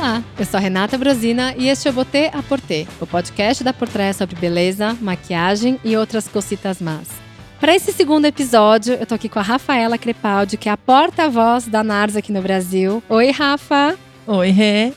Olá, eu sou a Renata Brosina e este é o Botê a Portê, o podcast da Portrait sobre beleza, maquiagem e outras cositas más. Para esse segundo episódio, eu tô aqui com a Rafaela Crepaldi, que é a porta-voz da NARS aqui no Brasil. Oi, Rafa! Oi, Rê!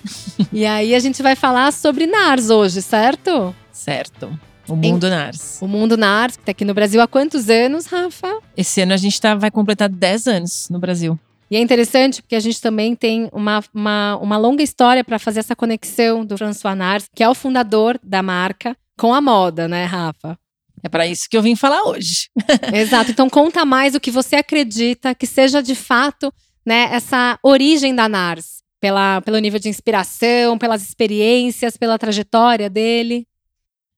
E aí a gente vai falar sobre NARS hoje, certo? Certo. O mundo em, NARS. O mundo NARS, que tá aqui no Brasil há quantos anos, Rafa? Esse ano a gente tá, vai completar 10 anos no Brasil. E é interessante porque a gente também tem uma, uma, uma longa história para fazer essa conexão do François Nars, que é o fundador da marca, com a moda, né, Rafa? É para isso que eu vim falar hoje. Exato. Então conta mais o que você acredita que seja de fato, né, essa origem da Nars, pela, pelo nível de inspiração, pelas experiências, pela trajetória dele.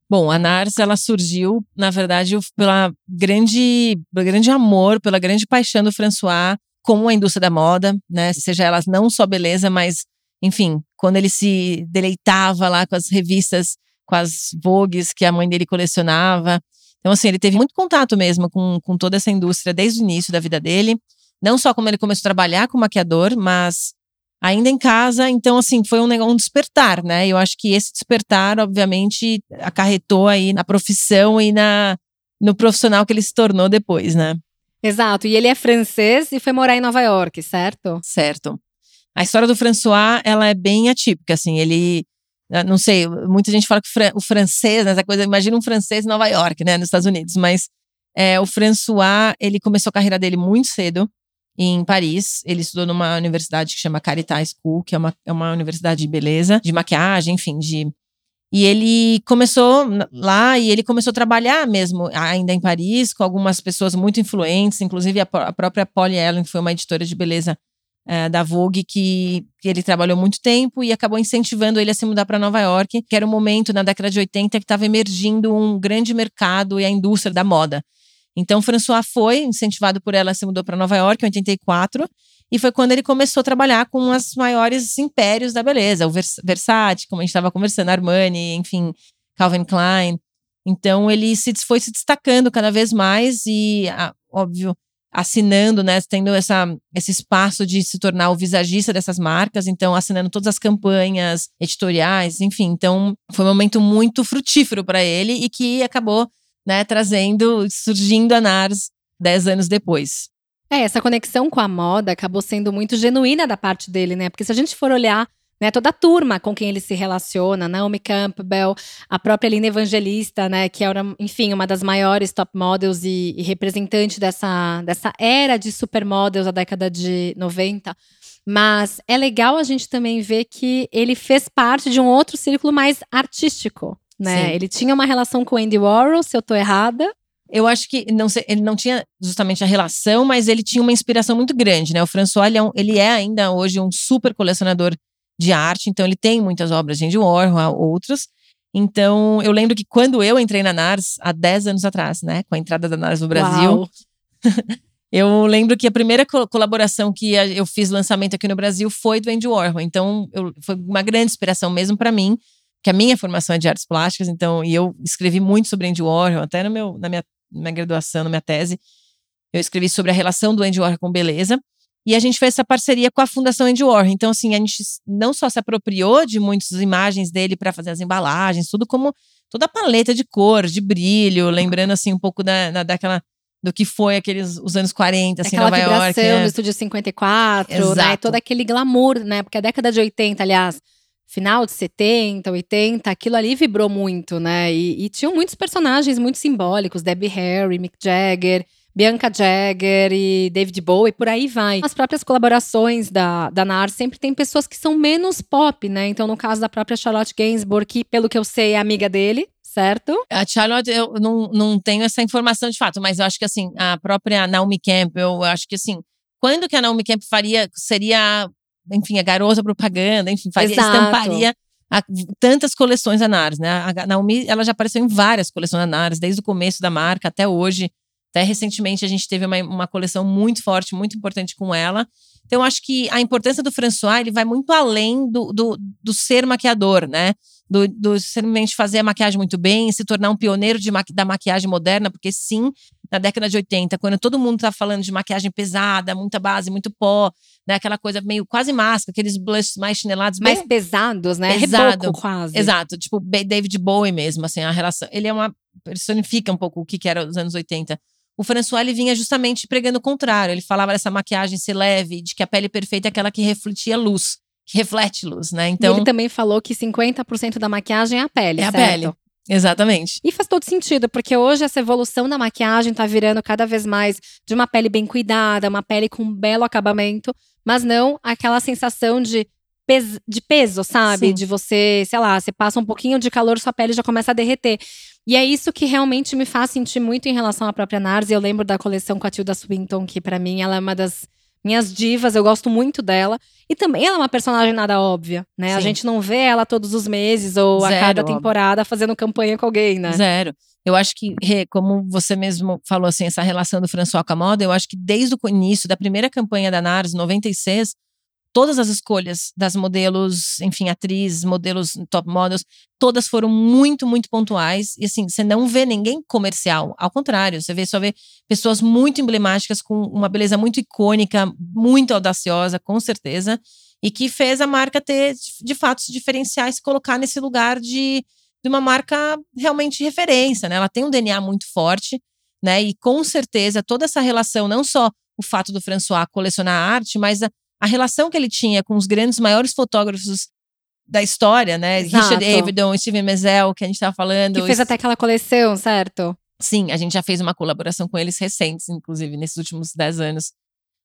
Bom, a Nars ela surgiu, na verdade, pela grande, pelo grande amor, pela grande paixão do François com a indústria da moda, né? Seja elas não só beleza, mas, enfim, quando ele se deleitava lá com as revistas, com as Vogues que a mãe dele colecionava. Então, assim, ele teve muito contato mesmo com, com toda essa indústria desde o início da vida dele. Não só como ele começou a trabalhar como maquiador, mas ainda em casa. Então, assim, foi um, um despertar, né? Eu acho que esse despertar, obviamente, acarretou aí na profissão e na, no profissional que ele se tornou depois, né? Exato. E ele é francês e foi morar em Nova York, certo? Certo. A história do François, ela é bem atípica, assim, ele ah, não sei, muita gente fala que o francês, né, essa coisa, imagina um francês em Nova York, né, nos Estados Unidos, mas é, o François, ele começou a carreira dele muito cedo, em Paris. Ele estudou numa universidade que chama Caritas School, que é uma, é uma universidade de beleza, de maquiagem, enfim, de e ele começou lá e ele começou a trabalhar mesmo, ainda em Paris, com algumas pessoas muito influentes, inclusive a, a própria Polly Ellen, que foi uma editora de beleza é, da Vogue, que, que, ele trabalhou muito tempo e acabou incentivando ele a se mudar para Nova York, que era um momento na década de 80 que estava emergindo um grande mercado e a indústria da moda. Então, François foi incentivado por ela, se mudou para Nova York em 84 e foi quando ele começou a trabalhar com os maiores impérios da beleza, o Vers Versace, como a gente estava conversando, Armani, enfim, Calvin Klein. Então ele se foi se destacando cada vez mais e, óbvio, assinando, né, tendo essa, esse espaço de se tornar o visagista dessas marcas, então assinando todas as campanhas editoriais, enfim. Então foi um momento muito frutífero para ele e que acabou, né, trazendo, surgindo a NARS dez anos depois. É, essa conexão com a moda acabou sendo muito genuína da parte dele, né? Porque se a gente for olhar né, toda a turma com quem ele se relaciona, Naomi Campbell, a própria Lina Evangelista, né, que era, enfim, uma das maiores top models e, e representante dessa, dessa era de supermodels da década de 90. Mas é legal a gente também ver que ele fez parte de um outro círculo mais artístico, né? Ele tinha uma relação com Andy Warhol, se eu tô errada. Eu acho que não sei, ele não tinha justamente a relação, mas ele tinha uma inspiração muito grande, né? O François, ele é, um, ele é ainda hoje um super colecionador de arte, então ele tem muitas obras de Andy Warhol, outros. Então, eu lembro que quando eu entrei na NARS, há 10 anos atrás, né? Com a entrada da NARS no Brasil. eu lembro que a primeira co colaboração que eu fiz lançamento aqui no Brasil foi do Andy Warhol. Então, eu, foi uma grande inspiração mesmo para mim, que a minha formação é de artes plásticas, então, e eu escrevi muito sobre Andy Warhol, até no meu, na minha minha graduação, na minha tese, eu escrevi sobre a relação do Andy Warhol com beleza. E a gente fez essa parceria com a Fundação Andy Warhol. Então, assim, a gente não só se apropriou de muitas imagens dele para fazer as embalagens, tudo como toda a paleta de cor, de brilho, lembrando assim um pouco da, da daquela do que foi aqueles os anos 40, assim, Aquela Nova York. Aquela no Estúdio 54, Exato. né? Todo aquele glamour, né? Porque a década de 80, aliás, final de 70, 80, aquilo ali vibrou muito, né? E, e tinham muitos personagens muito simbólicos, Debbie Harry, Mick Jagger, Bianca Jagger e David Bowie, por aí vai. As próprias colaborações da, da NAR sempre tem pessoas que são menos pop, né? Então, no caso da própria Charlotte Gainsbourg, que, pelo que eu sei, é amiga dele, certo? A Charlotte, eu não, não tenho essa informação de fato, mas eu acho que, assim, a própria Naomi Campbell, eu acho que, assim, quando que a Naomi Campbell faria, seria enfim, a garota propaganda, enfim, faria, estamparia a, tantas coleções da Nars, né? A Naomi, ela já apareceu em várias coleções da Nars, desde o começo da marca até hoje. Até recentemente a gente teve uma, uma coleção muito forte, muito importante com ela. Então, eu acho que a importância do François ele vai muito além do, do, do ser maquiador, né? do, do simplesmente fazer a maquiagem muito bem, se tornar um pioneiro de maqui, da maquiagem moderna, porque sim, na década de 80, quando todo mundo tá falando de maquiagem pesada, muita base, muito pó, né, aquela coisa meio quase máscara, aqueles blushes mais chinelados. Mais bem, pesados, né? Pesado, Reboco, quase. Exato, tipo David Bowie mesmo, assim, a relação. Ele é uma. personifica um pouco o que, que era os anos 80. O François ele vinha justamente pregando o contrário. Ele falava dessa maquiagem ser leve, de que a pele perfeita é aquela que refletia luz que reflete luz, né? Então. E ele também falou que 50% da maquiagem é a pele. É certo? a pele. Exatamente. E faz todo sentido, porque hoje essa evolução da maquiagem tá virando cada vez mais de uma pele bem cuidada, uma pele com um belo acabamento, mas não aquela sensação de, pes de peso, sabe? Sim. De você, sei lá, você passa um pouquinho de calor, sua pele já começa a derreter. E é isso que realmente me faz sentir muito em relação à própria Nars. Eu lembro da coleção com a Tilda Swinton, que para mim ela é uma das minhas divas, eu gosto muito dela. E também ela é uma personagem nada óbvia, né? Sim. A gente não vê ela todos os meses ou Zero, a cada temporada óbvio. fazendo campanha com alguém, né? Zero. Eu acho que, como você mesmo falou assim, essa relação do François com a moda, eu acho que desde o início da primeira campanha da NARS, 96, todas as escolhas das modelos, enfim, atrizes, modelos top models, todas foram muito, muito pontuais. E assim, você não vê ninguém comercial. Ao contrário, você vê só vê pessoas muito emblemáticas, com uma beleza muito icônica, muito audaciosa, com certeza. E que fez a marca ter, de fato, se diferenciar e se colocar nesse lugar de, de uma marca realmente referência, né? Ela tem um DNA muito forte, né? E com certeza toda essa relação, não só o fato do François colecionar arte, mas a, a relação que ele tinha com os grandes, maiores fotógrafos da história, né? Exato. Richard Avedon, Steven Meisel, que a gente estava falando. Que fez até aquela coleção, certo? Sim, a gente já fez uma colaboração com eles recentes, inclusive, nesses últimos dez anos.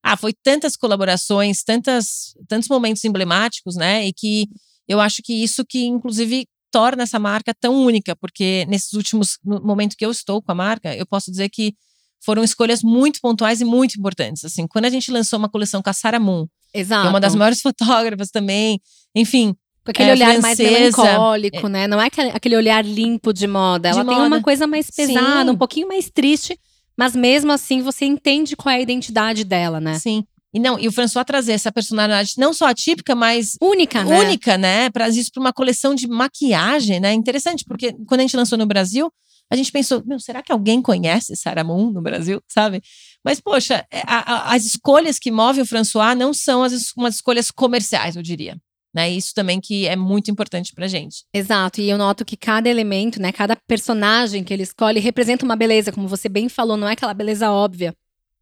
Ah, foi tantas colaborações, tantas, tantos momentos emblemáticos, né? E que eu acho que isso que, inclusive, torna essa marca tão única, porque nesses últimos, no momento que eu estou com a marca, eu posso dizer que foram escolhas muito pontuais e muito importantes. Assim, quando a gente lançou uma coleção com a Sarah Moon, Exato. é uma das maiores fotógrafas também, enfim. Com aquele é, olhar francesa, mais melancólico, é, né? Não é aquele olhar limpo de moda. Ela de tem moda. uma coisa mais pesada, Sim. um pouquinho mais triste, mas mesmo assim você entende qual é a identidade dela, né? Sim. E não, e o François trazer essa personalidade não só atípica, mas única, né? Única, né? Para isso para uma coleção de maquiagem, né? Interessante, porque quando a gente lançou no Brasil, a gente pensou, meu, será que alguém conhece Sarah Moon no Brasil, sabe? Mas, poxa, é, a, a, as escolhas que movem o François não são as, umas escolhas comerciais, eu diria. Né? Isso também que é muito importante pra gente. Exato, e eu noto que cada elemento, né, cada personagem que ele escolhe representa uma beleza, como você bem falou, não é aquela beleza óbvia.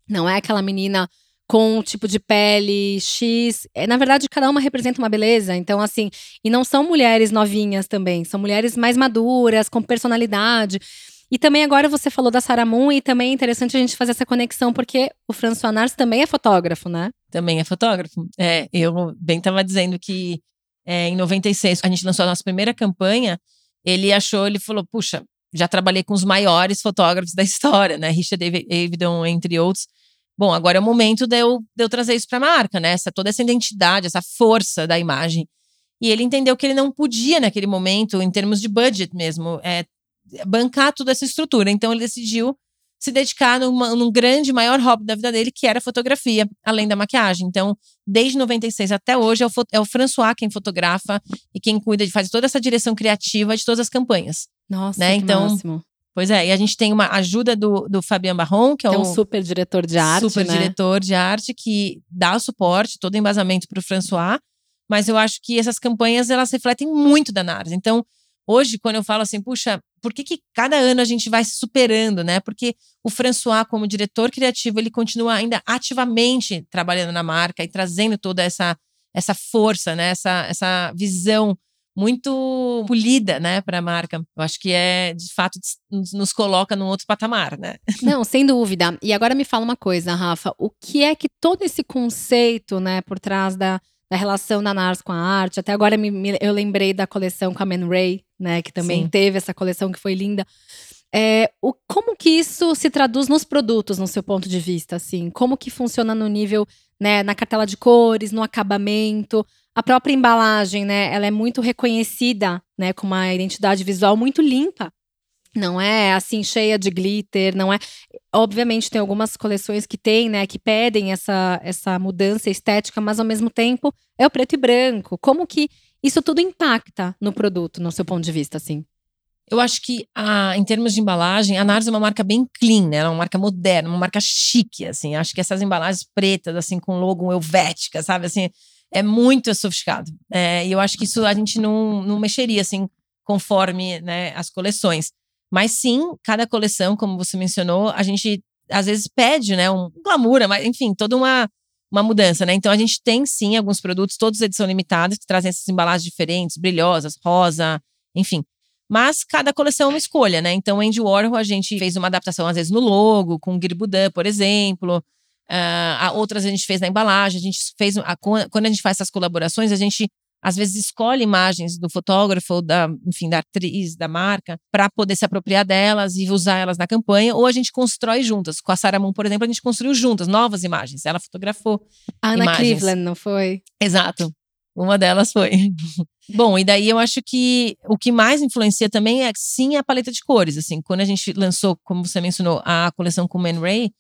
Não é aquela menina com um tipo de pele X. É, na verdade, cada uma representa uma beleza. Então, assim, e não são mulheres novinhas também, são mulheres mais maduras, com personalidade. E também agora você falou da Sarah Moon e também é interessante a gente fazer essa conexão, porque o François Nars também é fotógrafo, né? Também é fotógrafo. É, eu bem estava dizendo que é, em 96, a gente lançou a nossa primeira campanha, ele achou, ele falou, puxa, já trabalhei com os maiores fotógrafos da história, né? Richard Avedon, entre outros. Bom, agora é o momento de eu, de eu trazer isso para a marca, né? Essa, toda essa identidade, essa força da imagem. E ele entendeu que ele não podia, naquele momento, em termos de budget mesmo, é, bancar toda essa estrutura. Então ele decidiu se dedicar numa, num grande, maior hobby da vida dele, que era a fotografia, além da maquiagem. Então, desde 96 até hoje, é o, é o François quem fotografa e quem cuida de fazer toda essa direção criativa de todas as campanhas. Nossa, né? então, máximo. Pois é, e a gente tem uma ajuda do, do Fabian Barron, que é, é um super diretor de arte. Super né? diretor de arte, que dá o suporte, todo o embasamento para o François. Mas eu acho que essas campanhas elas refletem muito da NARS. Então, hoje, quando eu falo assim, puxa, por que, que cada ano a gente vai se superando, né? Porque o François, como diretor criativo, ele continua ainda ativamente trabalhando na marca e trazendo toda essa, essa força, né? Essa, essa visão muito polida, né, para a marca. Eu acho que é, de fato, nos coloca num outro patamar, né? Não, sem dúvida. E agora me fala uma coisa, Rafa, o que é que todo esse conceito, né, por trás da, da relação da NARS com a arte, até agora me, me, eu lembrei da coleção com a Man Ray, né, que também Sim. teve essa coleção que foi linda. É, o, como que isso se traduz nos produtos, no seu ponto de vista, assim? Como que funciona no nível, né, na cartela de cores, no acabamento? A própria embalagem, né, ela é muito reconhecida, né, com uma identidade visual muito limpa. Não é assim cheia de glitter, não é. Obviamente tem algumas coleções que tem, né, que pedem essa essa mudança estética, mas ao mesmo tempo é o preto e branco. Como que isso tudo impacta no produto, no seu ponto de vista, assim? Eu acho que, a, em termos de embalagem, a Nars é uma marca bem clean, né? É uma marca moderna, uma marca chique, assim. Acho que essas embalagens pretas, assim, com logo helvética, sabe? Assim, é muito sofisticado. É, e eu acho que isso a gente não, não mexeria, assim, conforme né, as coleções. Mas sim, cada coleção, como você mencionou, a gente às vezes pede, né, um glamour, mas enfim, toda uma, uma mudança, né? Então a gente tem sim alguns produtos, todos edição limitada, que trazem essas embalagens diferentes, brilhosas, rosa, enfim. Mas cada coleção é uma escolha, né? Então, Andy Warhol, a gente fez uma adaptação, às vezes, no logo, com Guirbudan, por exemplo. Uh, outras a gente fez na embalagem. A gente fez. A, quando a gente faz essas colaborações, a gente às vezes escolhe imagens do fotógrafo, da, enfim, da atriz, da marca, para poder se apropriar delas e usar elas na campanha, ou a gente constrói juntas. Com a Sarah Moon, por exemplo, a gente construiu juntas novas imagens. Ela fotografou. A Ana imagens. Cleveland, não foi? Exato. Uma delas foi. Bom, e daí eu acho que o que mais influencia também é sim a paleta de cores. Assim, quando a gente lançou, como você mencionou, a coleção com Man Ray,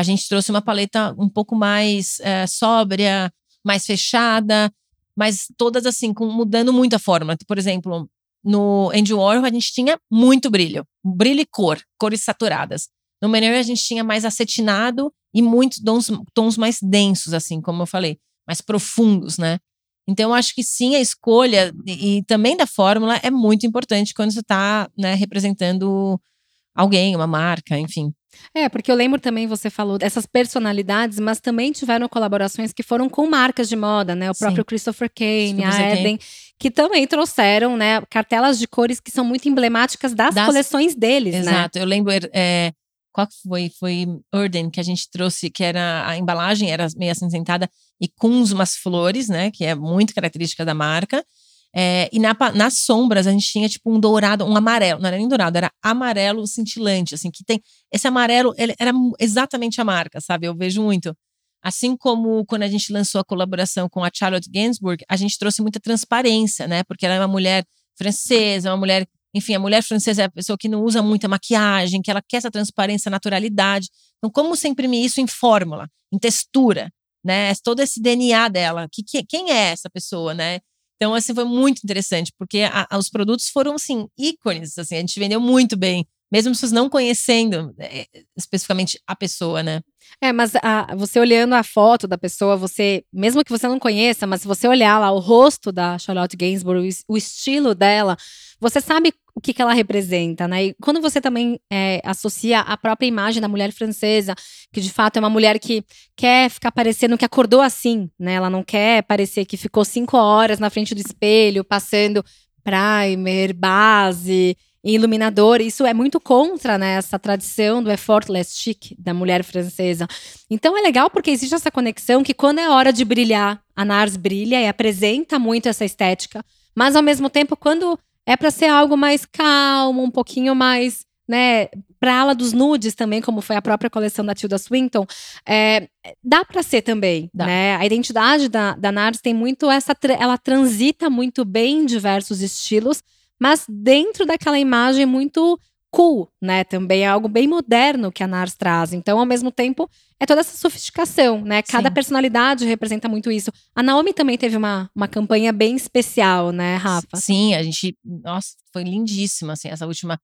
a gente trouxe uma paleta um pouco mais é, sóbria, mais fechada, mas todas assim, com, mudando muito a fórmula. Por exemplo, no Andy Warhol a gente tinha muito brilho, brilho e cor, cores saturadas. No Ray a gente tinha mais acetinado e muitos tons, tons mais densos, assim, como eu falei, mais profundos, né? Então, eu acho que sim, a escolha e, e também da fórmula é muito importante quando você está né, representando alguém, uma marca, enfim. É, porque eu lembro também, você falou dessas personalidades, mas também tiveram colaborações que foram com marcas de moda, né? O próprio Sim. Christopher Kane, a Eden, que também trouxeram, né, cartelas de cores que são muito emblemáticas das, das... coleções deles, Exato. né? Exato. Eu lembro, é, qual foi? Foi Urden que a gente trouxe, que era a embalagem era meio acinzentada e com umas flores, né? Que é muito característica da marca. É, e na, nas sombras a gente tinha tipo um dourado, um amarelo, não era nem dourado, era amarelo cintilante, assim, que tem. Esse amarelo, ele era exatamente a marca, sabe? Eu vejo muito. Assim como quando a gente lançou a colaboração com a Charlotte Gainsbourg, a gente trouxe muita transparência, né? Porque ela é uma mulher francesa, uma mulher enfim, a mulher francesa é a pessoa que não usa muita maquiagem, que ela quer essa transparência, naturalidade. Então, como você imprimir isso em fórmula, em textura, né? Todo esse DNA dela. Que, que, quem é essa pessoa, né? Então, assim, foi muito interessante, porque a, a, os produtos foram, assim, ícones, assim, a gente vendeu muito bem mesmo pessoas não conhecendo é, especificamente a pessoa, né? É, mas a, você olhando a foto da pessoa, você, mesmo que você não conheça, mas se você olhar lá o rosto da Charlotte Gainsbourg, o, o estilo dela, você sabe o que, que ela representa, né? E quando você também é, associa a própria imagem da mulher francesa, que de fato é uma mulher que quer ficar parecendo que acordou assim, né? Ela não quer parecer que ficou cinco horas na frente do espelho, passando primer, base iluminador. Isso é muito contra né, essa tradição do effortless chic da mulher francesa. Então é legal porque existe essa conexão que quando é hora de brilhar, a Nars brilha e apresenta muito essa estética, mas ao mesmo tempo quando é para ser algo mais calmo, um pouquinho mais, né, para ala dos nudes também, como foi a própria coleção da Tilda Swinton, é, dá para ser também, dá. né? A identidade da, da Nars tem muito essa, ela transita muito bem em diversos estilos, mas dentro daquela imagem muito cool, né? Também é algo bem moderno que a Nars traz. Então, ao mesmo tempo, é toda essa sofisticação, né? Cada Sim. personalidade representa muito isso. A Naomi também teve uma, uma campanha bem especial, né, Rafa? Sim, a gente. Nossa, foi lindíssima, assim, essa última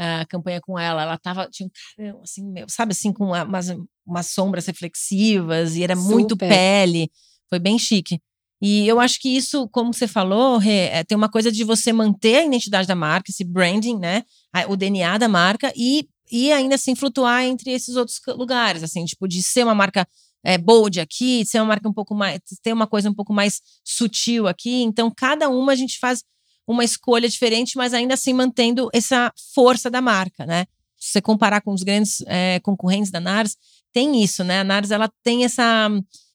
uh, campanha com ela. Ela tava. Tinha um carão, assim, meu, sabe, assim, com umas, umas sombras reflexivas e era Super. muito pele. Foi bem chique. E eu acho que isso, como você falou, é, tem uma coisa de você manter a identidade da marca, esse branding, né? O DNA da marca e, e ainda assim flutuar entre esses outros lugares, assim, tipo, de ser uma marca é, bold aqui, ser uma marca um pouco mais. ter uma coisa um pouco mais sutil aqui. Então, cada uma a gente faz uma escolha diferente, mas ainda assim mantendo essa força da marca, né? Se você comparar com os grandes é, concorrentes da NARS, tem isso, né? A NARS ela tem essa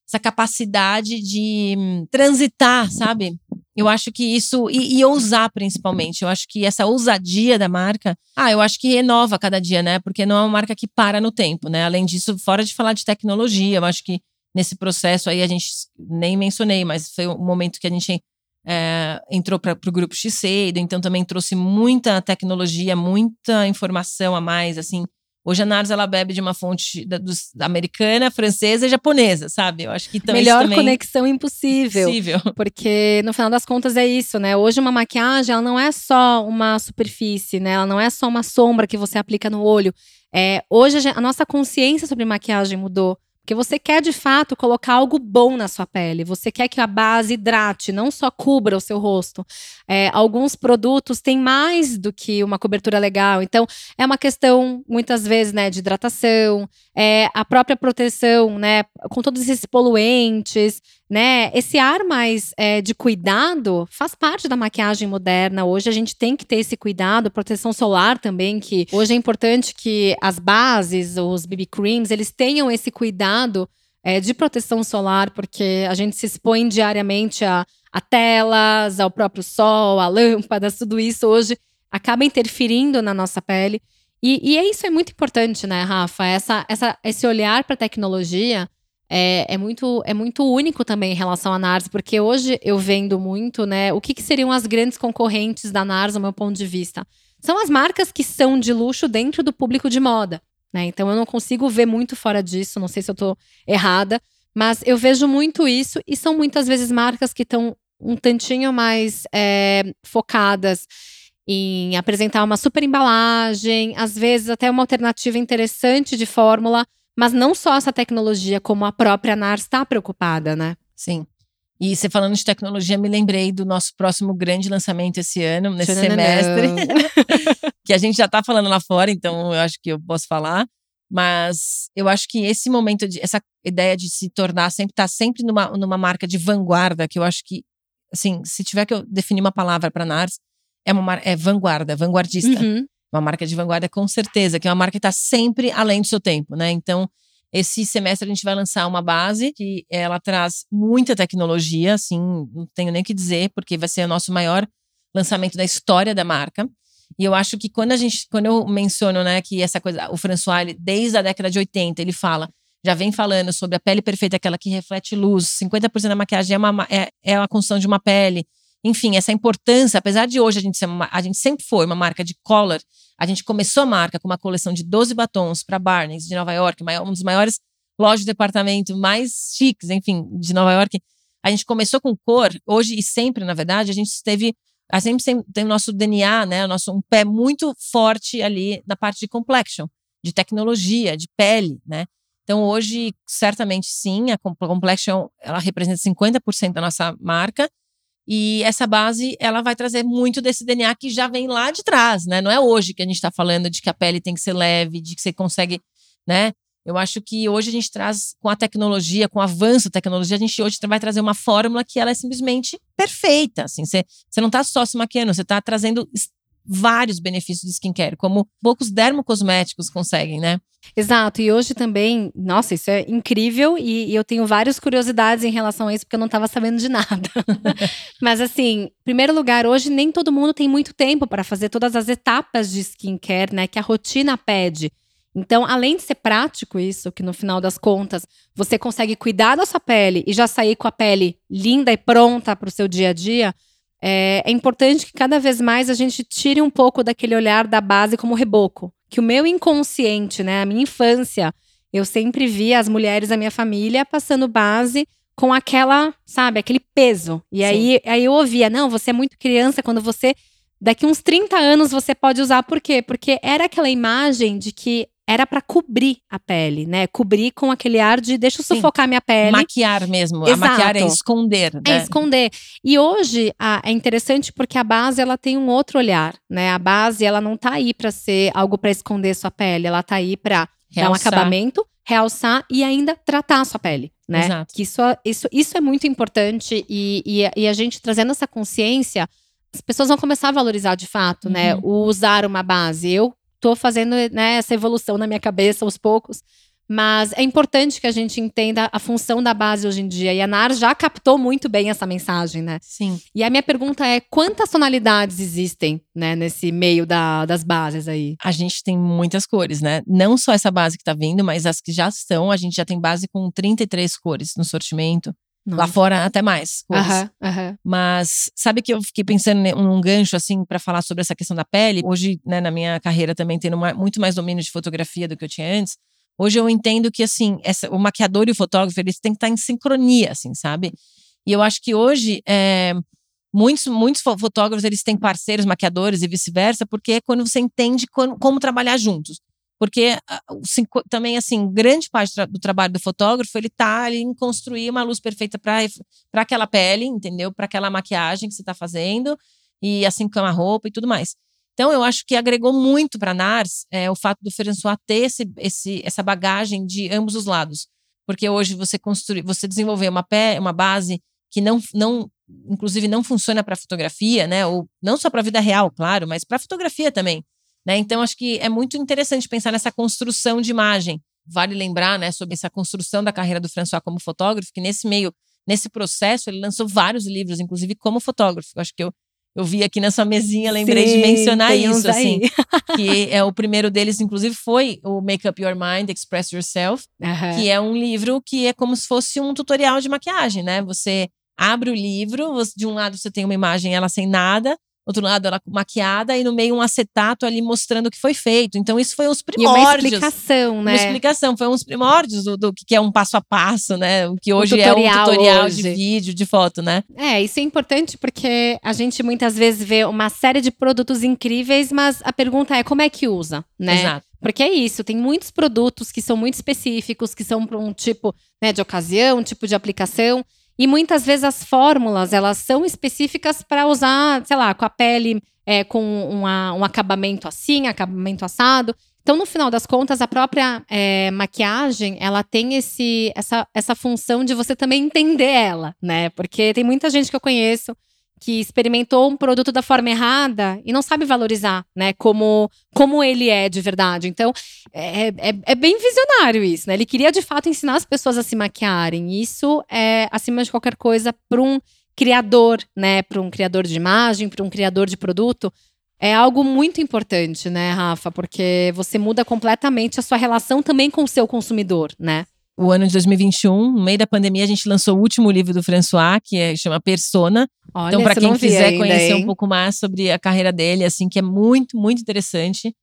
essa capacidade de hum, transitar, sabe? Eu acho que isso, e, e, ousar principalmente, eu acho que essa ousadia da marca, ah, eu acho que renova cada dia, né? Porque não é uma marca que para no tempo, né? Além disso, fora de falar de tecnologia, eu acho que nesse processo aí a gente nem mencionei, mas foi o momento que a gente é, entrou para o grupo Shiseido, então também trouxe muita tecnologia, muita informação a mais, assim, Hoje a Nars ela bebe de uma fonte da, dos, americana, francesa e japonesa, sabe? Eu acho que então melhor também... conexão impossível. Impossível. Porque no final das contas é isso, né? Hoje uma maquiagem ela não é só uma superfície, né? Ela não é só uma sombra que você aplica no olho. É, hoje a, a nossa consciência sobre maquiagem mudou. Porque você quer de fato colocar algo bom na sua pele. Você quer que a base hidrate, não só cubra o seu rosto. É, alguns produtos têm mais do que uma cobertura legal. Então, é uma questão, muitas vezes, né, de hidratação, é, a própria proteção, né, com todos esses poluentes, né? Esse ar mais é, de cuidado faz parte da maquiagem moderna. Hoje a gente tem que ter esse cuidado, proteção solar também, que hoje é importante que as bases, os BB creams, eles tenham esse cuidado é, de proteção solar, porque a gente se expõe diariamente a, a telas, ao próprio sol, a lâmpadas, tudo isso hoje acaba interferindo na nossa pele. E, e é isso é muito importante, né, Rafa? Essa, essa, esse olhar para a tecnologia é, é, muito, é muito único também em relação à NARS, porque hoje eu vendo muito, né? O que, que seriam as grandes concorrentes da NARS, do meu ponto de vista? São as marcas que são de luxo dentro do público de moda. Né? Então eu não consigo ver muito fora disso, não sei se eu estou errada, mas eu vejo muito isso e são muitas vezes marcas que estão um tantinho mais é, focadas em apresentar uma super embalagem, às vezes até uma alternativa interessante de fórmula, mas não só essa tecnologia, como a própria NAR está preocupada, né? Sim. E você falando de tecnologia, me lembrei do nosso próximo grande lançamento esse ano, nesse semestre. que a gente já está falando lá fora, então eu acho que eu posso falar. Mas eu acho que esse momento, de, essa ideia de se tornar sempre, estar tá sempre numa, numa marca de vanguarda, que eu acho que, assim, se tiver que eu definir uma palavra para NARS, é uma é vanguarda, vanguardista. Uhum. Uma marca de vanguarda, com certeza, que é uma marca que está sempre além do seu tempo, né? Então, esse semestre a gente vai lançar uma base que ela traz muita tecnologia, assim, não tenho nem o que dizer, porque vai ser o nosso maior lançamento da história da marca. E eu acho que quando a gente, quando eu menciono, né, que essa coisa, o François, ele, desde a década de 80, ele fala, já vem falando sobre a pele perfeita, aquela que reflete luz, 50% da maquiagem é, uma, é, é a construção de uma pele enfim, essa importância, apesar de hoje a gente uma, a gente sempre foi uma marca de collar, a gente começou a marca com uma coleção de 12 batons para Barnes de Nova York, um dos maiores lojas de departamento mais chiques, enfim, de Nova York. A gente começou com cor, hoje e sempre, na verdade, a gente teve a sempre tem o nosso DNA, né, o nosso um pé muito forte ali na parte de complexion, de tecnologia, de pele, né? Então hoje, certamente sim, a complexion ela representa 50% da nossa marca e essa base, ela vai trazer muito desse DNA que já vem lá de trás, né? Não é hoje que a gente está falando de que a pele tem que ser leve, de que você consegue, né? Eu acho que hoje a gente traz, com a tecnologia, com o avanço da tecnologia, a gente hoje vai trazer uma fórmula que ela é simplesmente perfeita. Assim, você, você não está só se maquiando, você está trazendo vários benefícios de skincare, como poucos dermocosméticos conseguem, né? Exato, e hoje também, nossa, isso é incrível e, e eu tenho várias curiosidades em relação a isso, porque eu não estava sabendo de nada. Mas assim, em primeiro lugar, hoje nem todo mundo tem muito tempo para fazer todas as etapas de skincare, né, que a rotina pede. Então, além de ser prático isso, que no final das contas você consegue cuidar da sua pele e já sair com a pele linda e pronta para o seu dia a dia, é, é, importante que cada vez mais a gente tire um pouco daquele olhar da base como reboco. Que o meu inconsciente, né, a minha infância, eu sempre vi as mulheres da minha família passando base com aquela, sabe, aquele peso. E aí, aí eu ouvia, não, você é muito criança quando você. Daqui uns 30 anos você pode usar, por quê? Porque era aquela imagem de que era para cobrir a pele, né? Cobrir com aquele ar de deixa eu sufocar Sim. minha pele. Maquiar mesmo. Exato. A maquiar é esconder. Né? É esconder. E hoje a, é interessante porque a base ela tem um outro olhar, né? A base ela não tá aí para ser algo para esconder sua pele, ela tá aí para dar um acabamento, realçar e ainda tratar a sua pele. Né? Exato. Que isso, isso, isso é muito importante e, e, e a gente trazendo essa consciência, as pessoas vão começar a valorizar de fato, né? uhum. né? O usar uma base. Eu tô fazendo né, essa evolução na minha cabeça aos poucos. Mas é importante que a gente entenda a função da base hoje em dia. E a NAR já captou muito bem essa mensagem, né? Sim. E a minha pergunta é: quantas tonalidades existem, né, nesse meio da, das bases aí? A gente tem muitas cores, né? Não só essa base que tá vindo, mas as que já estão. A gente já tem base com 33 cores no sortimento. Lá fora, até mais. cores. Aham, aham. Mas sabe que eu fiquei pensando num gancho assim para falar sobre essa questão da pele. Hoje, né, na minha carreira também tendo ma- muito mais domínio de fotografia do que eu tinha antes. Hoje eu entendo que assim, essa- o maquiador e o fotógrafo, eles têm que estar em sincronia, assim, sabe? E eu acho que hoje é, muitos muitos fo- fotógrafos eles têm parceiros maquiadores e vice-versa, porque é quando você entende como trabalhar juntos. Porque ah, também assim, grande parte do trabalho do fotógrafo, ele tá ali em construir uma luz perfeita para aquela pele, entendeu? Para aquela maquiagem que você está fazendo e assim como a roupa e tudo mais. Então eu acho que agregou muito para Nars é, o fato do François ter esse, esse, essa bagagem de ambos os lados, porque hoje você construir, você desenvolver uma pé, uma base que não, não inclusive não funciona para fotografia, né? Ou não só para a vida real, claro, mas para fotografia também. Né? Então, acho que é muito interessante pensar nessa construção de imagem. Vale lembrar né, sobre essa construção da carreira do François como fotógrafo, que nesse meio, nesse processo, ele lançou vários livros, inclusive como fotógrafo. Eu acho que eu, eu vi aqui nessa mesinha, lembrei de Sim, mencionar tem uns isso, assim. que é o primeiro deles, inclusive, foi o Make Up Your Mind, Express Yourself, Aham. que é um livro que é como se fosse um tutorial de maquiagem, né? Você abre o livro, você- de um lado você tem uma imagem ela sem nada, outro lado ela maquiada e no meio um acetato ali mostrando o que foi feito. Então isso foi os E uma primórdios. explicação, né? Uma explicação, foi uns primórdios do, do que é um passo a passo, né? O que hoje é um tutorial tutorial hoje. de vídeo, de foto, né? É, isso é importante porque a gente muitas vezes vê uma série de produtos incríveis, mas a pergunta é como é que usa, né? Exato. Porque é isso, tem muitos produtos que são muito específicos, que são para um tipo né, de ocasião, um tipo de aplicação. E muitas vezes as fórmulas, elas são específicas para usar, sei lá, com a pele é, com uma- um acabamento assim, acabamento assado. Então, no final das contas, a própria é, maquiagem, ela tem esse, essa, essa função de você também entender ela, né? Porque tem muita gente que eu conheço que experimentou um produto da forma errada e não sabe valorizar, né? Como, como ele é de verdade. Então, é, é, é bem visionário isso, né? Ele queria de fato ensinar as pessoas a se maquiarem. Isso é, acima de qualquer coisa, para um criador, né? Para um criador de imagem, para um criador de produto. É algo muito importante, né, Rafa? Porque você muda completamente a sua relação também com o seu consumidor, né? O ano de 2021, no meio da pandemia, a gente lançou o último livro do François, que é, chama Persona. Olha, Então, para quem quiser ainda, conhecer hein? um pouco mais sobre a carreira dele, assim, que é muito, muito interessante.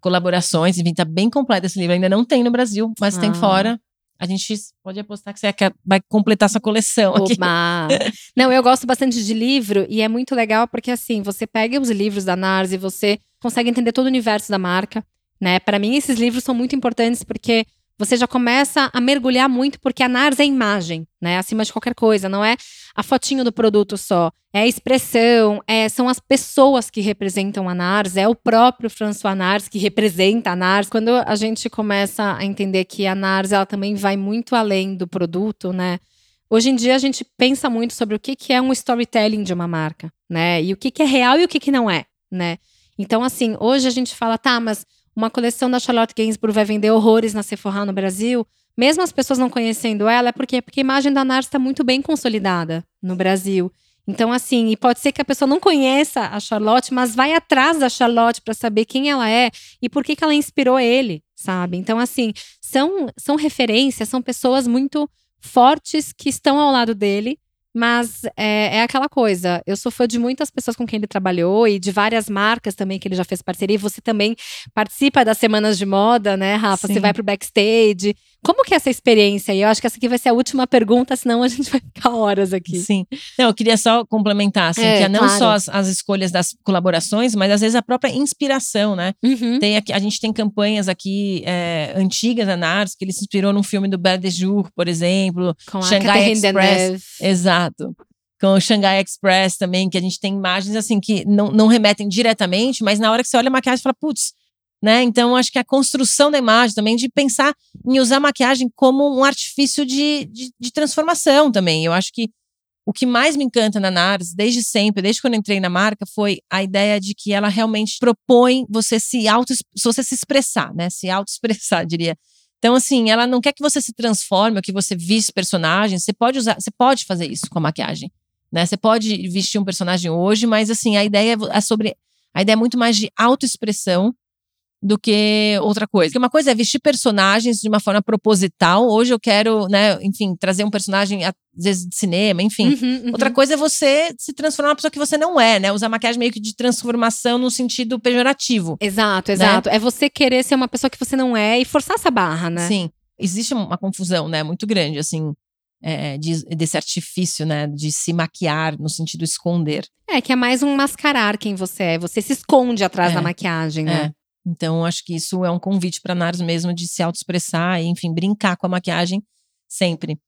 Colaborações, enfim, tá bem completo esse livro. Ainda não tem no Brasil, mas tem Ah. fora. A gente pode apostar que você quer- vai completar essa coleção aqui. Oba! Não, eu gosto bastante de livro e é muito legal porque assim, você pega os livros da Nars e você consegue entender todo o universo da marca, né? Para mim esses livros são muito importantes porque você já começa a mergulhar muito porque a Nars é imagem, né? Acima de qualquer coisa, não é a fotinho do produto só, é a expressão, é, são as pessoas que representam a Nars, é o próprio François Nars que representa a Nars. Quando a gente começa a entender que a Nars ela também vai muito além do produto, né? Hoje em dia a gente pensa muito sobre o que, que é um storytelling de uma marca, né? E o que, que é real e o que, que não é, né? Então, assim, hoje a gente fala, tá, mas uma coleção da Charlotte Gainsbourg vai vender horrores na Sephora no Brasil, mesmo as pessoas não conhecendo ela, é porque, porque a imagem da Nars está muito bem consolidada no Brasil. Então, assim, e pode ser que a pessoa não conheça a Charlotte, mas vai atrás da Charlotte para saber quem ela é e por que, que ela inspirou ele, sabe? Então, assim, são, são referências, são pessoas muito fortes que estão ao lado dele, mas é, é aquela coisa. Eu sou fã de muitas pessoas com quem ele trabalhou e de várias marcas também que ele já fez parceria. E você também participa das semanas de moda, né, Rafa? Sim. Você vai pro backstage. Como que é essa experiência? E eu acho que essa aqui vai ser a última pergunta, senão a gente vai ficar horas aqui. Sim. Não, eu queria só complementar, assim, É, que é não claro. só as, as escolhas das colaborações, mas às vezes a própria inspiração, né? Uhum. Tem aqui, a gente tem campanhas aqui é, antigas da Nars, que ele se inspirou num filme do Belle de Jour, por exemplo. Com a Shanghai Catherine Express. Exato. Com o Shanghai Express também, que a gente tem imagens assim que não, não remetem diretamente, mas na hora que você olha a maquiagem, fala, putz, né? Então, acho que a construção da imagem também, de pensar em usar a maquiagem como um artifício de, de, de transformação também. Eu acho que o que mais me encanta na Nars, desde sempre, desde quando entrei na marca, foi a ideia de que ela realmente propõe você se auto, você se expressar, né? Se auto-expressar, diria. Então, assim, ela não quer que você se transforme ou que você visse personagens. Você pode usar, você pode fazer isso com a maquiagem. Né? Você pode vestir um personagem hoje, mas assim, a ideia é sobre. A ideia é muito mais de autoexpressão do que outra coisa. Porque uma coisa é vestir personagens de uma forma proposital. Hoje eu quero, né, enfim, trazer um personagem às vezes de cinema, enfim. Uhum, uhum. Outra coisa é você se transformar numa pessoa que você não é, né? Usar maquiagem meio que de transformação no sentido pejorativo. Exato, exato. É você querer ser uma pessoa que você não é e forçar essa barra, né? Sim. Existe uma confusão, né? Muito grande, assim. é, de- desse artifício, né? De se maquiar no sentido esconder. É, que é mais um mascarar quem você é. Você se esconde atrás É, da maquiagem, né? Então, acho que isso é um convite para Nars mesmo de se autoexpressar e, enfim, brincar com a maquiagem sempre.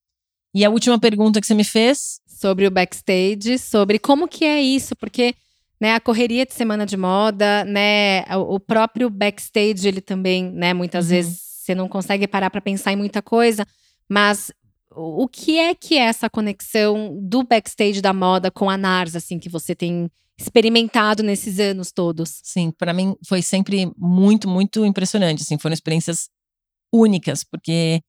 E a última pergunta que você me fez? Sobre o backstage, sobre como que é isso, porque né, a correria de semana de moda, né, o próprio backstage, ele também, né, muitas Uhum. vezes você não consegue parar para pensar em muita coisa, mas o que é que é essa conexão do backstage da moda com a Nars, assim, que você tem experimentado nesses anos todos? Sim, para mim foi sempre muito, muito impressionante. Assim, foram experiências únicas, porque,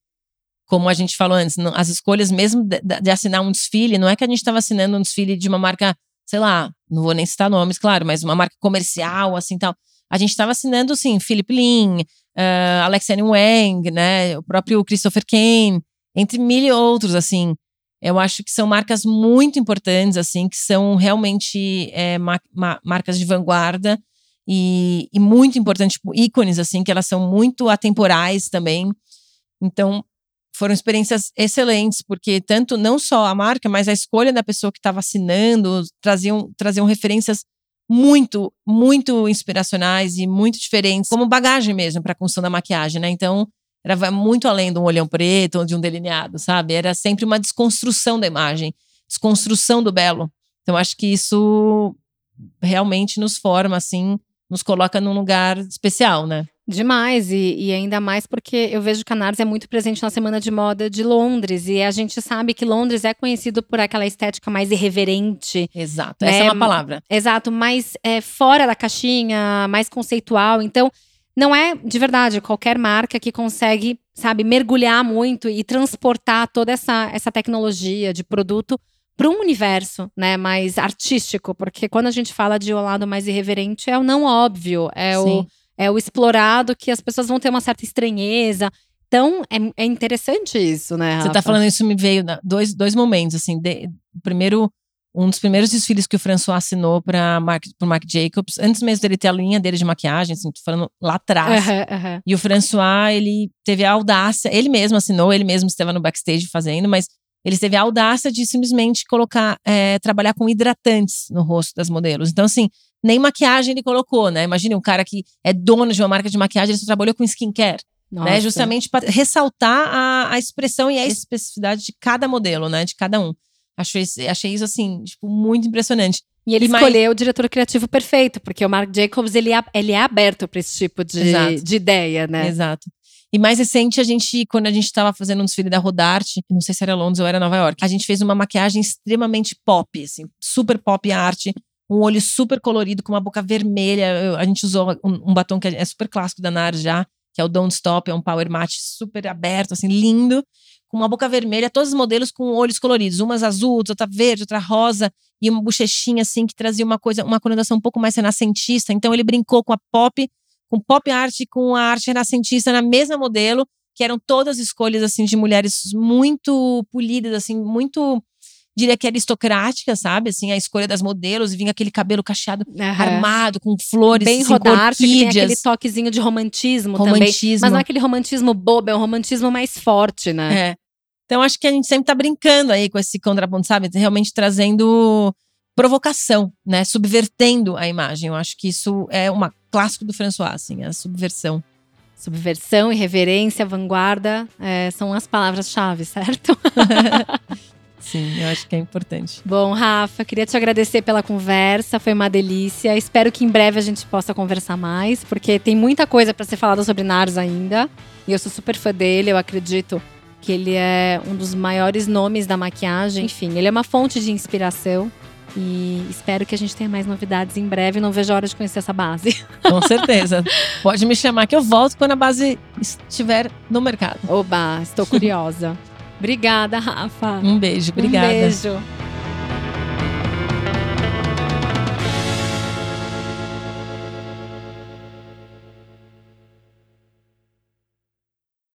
como a gente falou antes, as escolhas mesmo de, de assinar um desfile, não é que a gente estava assinando um desfile de uma marca, sei lá, não vou nem citar nomes, claro, mas uma marca comercial, assim tal. A gente estava assinando, sim, Philip Lin, uh, Alexander Wang, né, o próprio Christopher Kane, entre mil e outros, assim. Eu acho que são marcas muito importantes, assim, que são realmente é, ma- ma- marcas de vanguarda e, e muito importantes, tipo, ícones, assim, que elas são muito atemporais também. Então, foram experiências excelentes, porque tanto não só a marca, mas a escolha da pessoa que estava assinando traziam, traziam referências muito, muito inspiracionais e muito diferentes, como bagagem mesmo para a construção da maquiagem, né? Então, era muito além de um olhão preto ou de um delineado, sabe? Era sempre uma desconstrução da imagem, desconstrução do belo. Então, acho que isso realmente nos forma, assim, nos coloca num lugar especial, né? Demais, e, e ainda mais porque eu vejo que a Nars é muito presente na Semana de Moda de Londres, e a gente sabe que Londres é conhecido por aquela estética mais irreverente, Exato. Né? Essa é uma palavra. exato, mais é, fora da caixinha, mais conceitual. Então, não é de verdade qualquer marca que consegue, sabe, mergulhar muito e transportar toda essa, essa tecnologia de produto para um universo, né, mais artístico, porque quando a gente fala de um lado mais irreverente é o não óbvio, é o é o explorado que as pessoas vão ter uma certa estranheza. Então, é, é interessante isso, né? Você tá Rafa? falando isso me veio na- dois, dois momentos, assim. de- o primeiro, um dos primeiros desfiles que o François assinou para pro Marc Jacobs, antes mesmo dele ter a linha dele de maquiagem, assim, tô falando lá atrás. Aham, aham. E o François, ele teve a audácia, ele mesmo assinou, ele mesmo estava no backstage fazendo, mas ele teve a audácia de simplesmente colocar, é, trabalhar com hidratantes no rosto das modelos. Então, assim, nem maquiagem ele colocou, né? Imagine um cara que é dono de uma marca de maquiagem, ele só trabalhou com skincare né? Justamente para ressaltar a, a expressão e a especificidade de cada modelo, né? De cada um. Achei, isso- achei isso, assim, tipo, muito impressionante. E ele E mais- escolheu o diretor criativo perfeito, porque o Marc Jacobs ele é, ele é aberto para esse tipo de, Exato. de ideia, né? Exato. E mais recente, a gente, quando a gente estava fazendo um desfile da Rodarte, não sei se era Londres ou era Nova York, a gente fez uma maquiagem extremamente pop, assim, super pop arte, um olho super colorido, com uma boca vermelha. A gente usou um, um batom que é super clássico da NARS já, que é o Don't Stop, é um power matte super aberto, assim, lindo, com uma boca vermelha, todos os modelos com olhos coloridos, umas azuis, outra verde, outra rosa, e uma bochechinha, assim, que trazia uma coisa, uma conotação um pouco mais renascentista. Então ele brincou com a pop, com pop art, com a arte renascentista na mesma modelo, que eram todas escolhas, assim, de mulheres muito polidas, assim, muito diria que aristocrática, sabe? Assim, a escolha das modelos, e vinha aquele cabelo cacheado Aham. armado, com flores, Bem assim, rodarte, que tem aquele toquezinho de romantismo, também. romantismo. Mas não é aquele romantismo bobo, é um romantismo mais forte, né? É. Então, acho que a gente sempre tá brincando aí com esse contraponto, sabe? Realmente trazendo provocação, né? Subvertendo a imagem. Eu acho que isso é uma clássico do François, assim, a subversão. Subversão, irreverência, vanguarda é, são as palavras-chave, certo? Sim, eu acho que é importante. Bom, Rafa, queria te agradecer pela conversa, foi uma delícia. Espero que em breve a gente possa conversar mais, porque tem muita coisa para ser falada sobre Nars ainda. E eu sou super fã dele, eu acredito que ele é um dos maiores nomes da maquiagem. Enfim, ele é uma fonte de inspiração. E espero que a gente tenha mais novidades em breve. Não vejo a hora de conhecer essa base. Com certeza. Pode me chamar que eu volto quando a base estiver no mercado. Oba, estou curiosa. Obrigada, Rafa. Um beijo, obrigada. Um beijo.